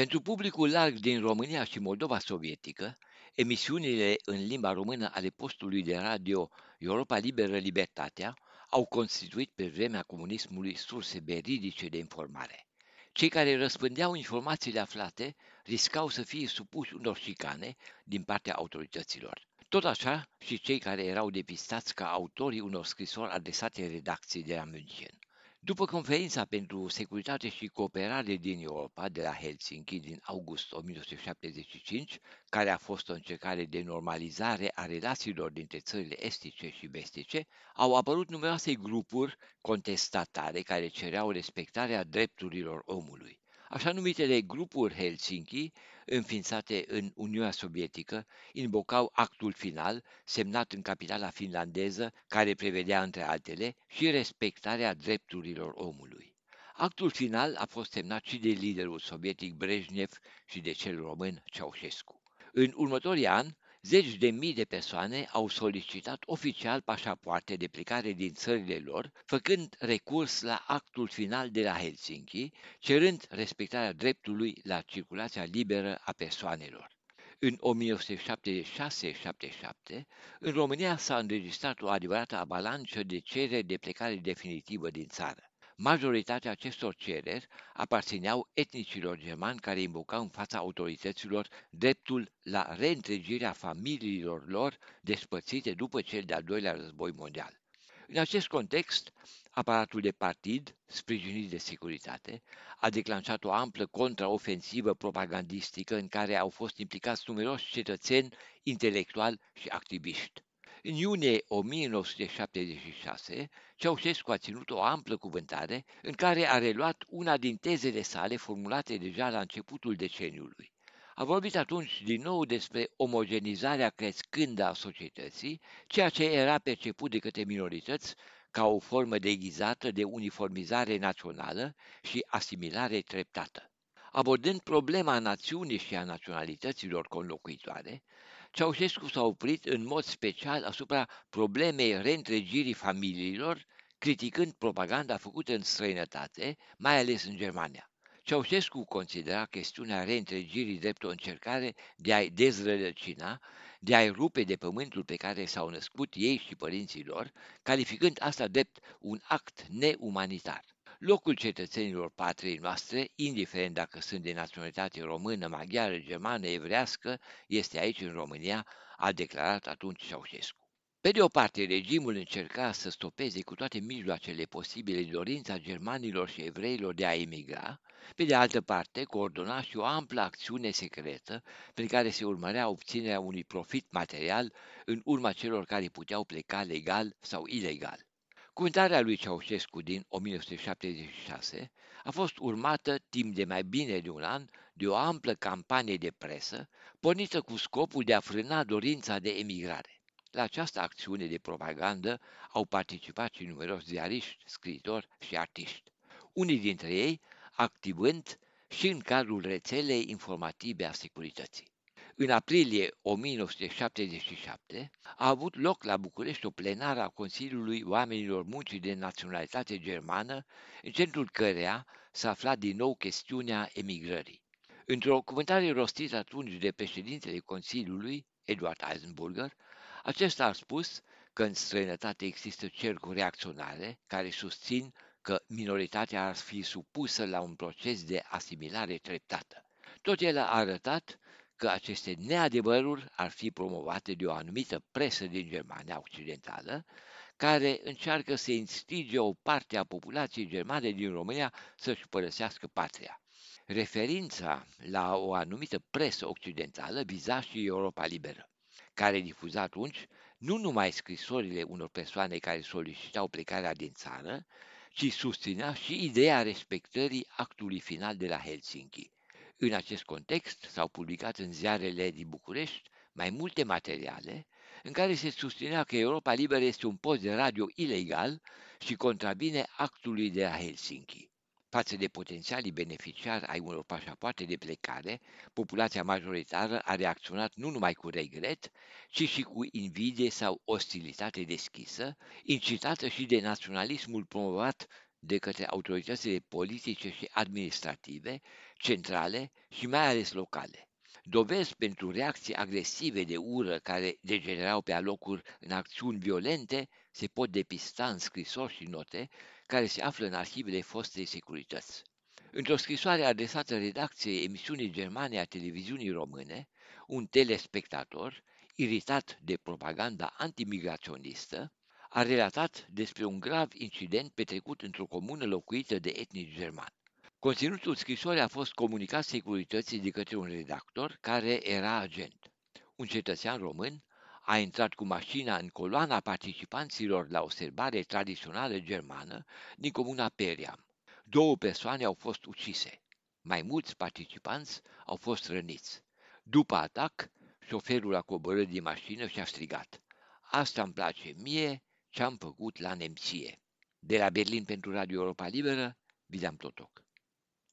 Pentru publicul larg din România și Moldova sovietică, emisiunile în limba română ale postului de radio Europa Liberă Libertatea au constituit pe vremea comunismului surse veridice de informare. Cei care răspândeau informațiile aflate riscau să fie supuși unor șicane din partea autorităților. Tot așa și cei care erau depistați ca autorii unor scrisori adresate redacției de la München. După conferința pentru securitate și cooperare din Europa de la Helsinki din august 1975, care a fost o încercare de normalizare a relațiilor dintre țările estice și vestice, au apărut numeroase grupuri contestatare care cereau respectarea drepturilor omului. Așa numitele grupuri Helsinki, înființate în Uniunea Sovietică, invocau actul final, semnat în capitala finlandeză, care prevedea, între altele, și respectarea drepturilor omului. Actul final a fost semnat și de liderul sovietic Brejnev și de cel român Ceaușescu. În următorii ani, Zeci de mii de persoane au solicitat oficial pașapoarte de plecare din țările lor, făcând recurs la actul final de la Helsinki, cerând respectarea dreptului la circulația liberă a persoanelor. În 1976-77, în România s-a înregistrat o adevărată avalanșă de cereri de plecare definitivă din țară. Majoritatea acestor cereri aparțineau etnicilor germani care invocau în fața autorităților dreptul la reîntregirea familiilor lor despărțite după cel de-al doilea război mondial. În acest context, aparatul de partid, sprijinit de securitate, a declanșat o amplă contraofensivă propagandistică în care au fost implicați numeroși cetățeni, intelectuali și activiști. În iunie 1976, Ceaușescu a ținut o amplă cuvântare în care a reluat una din tezele sale formulate deja la începutul deceniului. A vorbit atunci din nou despre omogenizarea crescândă a societății, ceea ce era perceput de către minorități ca o formă deghizată de uniformizare națională și asimilare treptată. Abordând problema națiunii și a naționalităților conlocuitoare, Ceaușescu s-a oprit în mod special asupra problemei reîntregirii familiilor, criticând propaganda făcută în străinătate, mai ales în Germania. Ceaușescu considera chestiunea reîntregirii drept o încercare de a-i dezrădăcina, de a-i rupe de pământul pe care s-au născut ei și părinții lor, calificând asta drept un act neumanitar. Locul cetățenilor patriei noastre, indiferent dacă sunt de naționalitate română, maghiară, germană, evrească, este aici în România, a declarat atunci Ceaușescu. Pe de o parte, regimul încerca să stopeze cu toate mijloacele posibile dorința germanilor și evreilor de a emigra, pe de altă parte, coordona și o amplă acțiune secretă prin care se urmărea obținerea unui profit material în urma celor care puteau pleca legal sau ilegal. Cuvântarea lui Ceaușescu din 1976 a fost urmată timp de mai bine de un an de o amplă campanie de presă pornită cu scopul de a frâna dorința de emigrare. La această acțiune de propagandă au participat și numeroși ziariști, scriitori și artiști, unii dintre ei activând și în cadrul rețelei informative a securității. În aprilie 1977 a avut loc la București o plenară a Consiliului Oamenilor Muncii de naționalitate germană, în centrul căreia s-a aflat din nou chestiunea emigrării. Într-o cuvântare rostită atunci de președintele Consiliului, Eduard Eisenburger, acesta a spus că în străinătate există cercuri reacționare care susțin că minoritatea ar fi supusă la un proces de asimilare treptată. Tot el a arătat că aceste neadevăruri ar fi promovate de o anumită presă din Germania Occidentală, care încearcă să instige o parte a populației germane din România să-și părăsească patria. Referința la o anumită presă occidentală viza și Europa Liberă, care difuza atunci nu numai scrisorile unor persoane care solicitau plecarea din țară, ci susținea și ideea respectării actului final de la Helsinki. În acest context s-au publicat în ziarele din București mai multe materiale în care se susținea că Europa Liberă este un post de radio ilegal și contravine actului de la Helsinki. Față de potențialii beneficiari ai unor pașapoarte de plecare, populația majoritară a reacționat nu numai cu regret, ci și cu invidie sau ostilitate deschisă, incitată și de naționalismul promovat de către autoritățile politice și administrative, centrale și mai ales locale. Dovezi pentru reacții agresive de ură care degenerau pe alocuri în acțiuni violente se pot depista în scrisori și note care se află în arhivele fostei securități. Într-o scrisoare adresată redacției emisiunii germane a televiziunii române, un telespectator, iritat de propaganda antimigraționistă, a relatat despre un grav incident petrecut într-o comună locuită de etnici germani. Conținutul scrisorii a fost comunicat securității de către un redactor care era agent. Un cetățean român a intrat cu mașina în coloana participanților la o serbare tradițională germană din comuna Periam. Două persoane au fost ucise. Mai mulți participanți au fost răniți. După atac, șoferul a coborât din mașină și a strigat. Asta îmi place mie ce am făcut la nemție. De la Berlin pentru Radio Europa Liberă, Vidam Totoc.